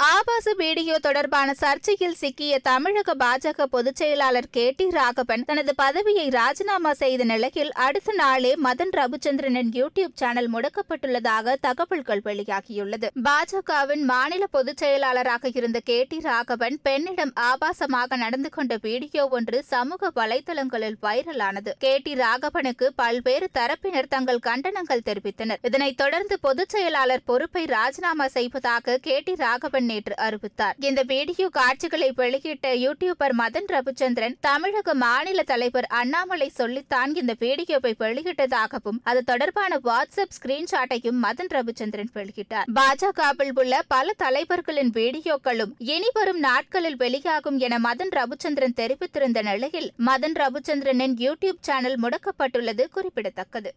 ஆபாச வீடியோ தொடர்பான சர்ச்சையில் சிக்கிய தமிழக பாஜக பொதுச் செயலாளர் கே டி ராகவன் தனது பதவியை ராஜினாமா செய்த நிலையில் அடுத்த நாளே மதன் ரவிச்சந்திரனின் யூடியூப் சேனல் முடக்கப்பட்டுள்ளதாக தகவல்கள் வெளியாகியுள்ளது. பாஜகவின் மாநில பொதுச் செயலாளராக இருந்த கே டி ராகவன் பெண்ணிடம் ஆபாசமாக நடந்து கொண்ட வீடியோ ஒன்று சமூக வலைதளங்களில் வைரலானது. கே டி ராகவனுக்கு பல்வேறு தரப்பினர் தங்கள் கண்டனங்கள் தெரிவித்தனர். இதனைத் தொடர்ந்து பொதுச் செயலாளர் பொறுப்பை ராஜினாமா செய்வதாக கே டி ராகவன் நேற்று அறிவித்தார். இந்த வீடியோ காட்சிகளை வெளியிட்ட யூடியூபர் மதன் ரவிச்சந்திரன் தமிழக மாநில தலைவர் அண்ணாமலை சொல்லித்தான் இந்த வீடியோவை வெளியிட்டதாகவும் அது தொடர்பான வாட்ஸ்அப் ஸ்கிரீன்ஷாட்டையும் மதன் ரவிச்சந்திரன் வெளியிட்டார். பாஜகவில் உள்ள பல தலைவர்களின் வீடியோக்களும் இனி வரும் நாட்களில் வெளியாகும் என மதன் ரவிச்சந்திரன் தெரிவித்திருந்த நிலையில் மதன் ரவிச்சந்திரனின் யூடியூப் சேனல் முடக்கப்பட்டுள்ளது குறிப்பிடத்தக்கது.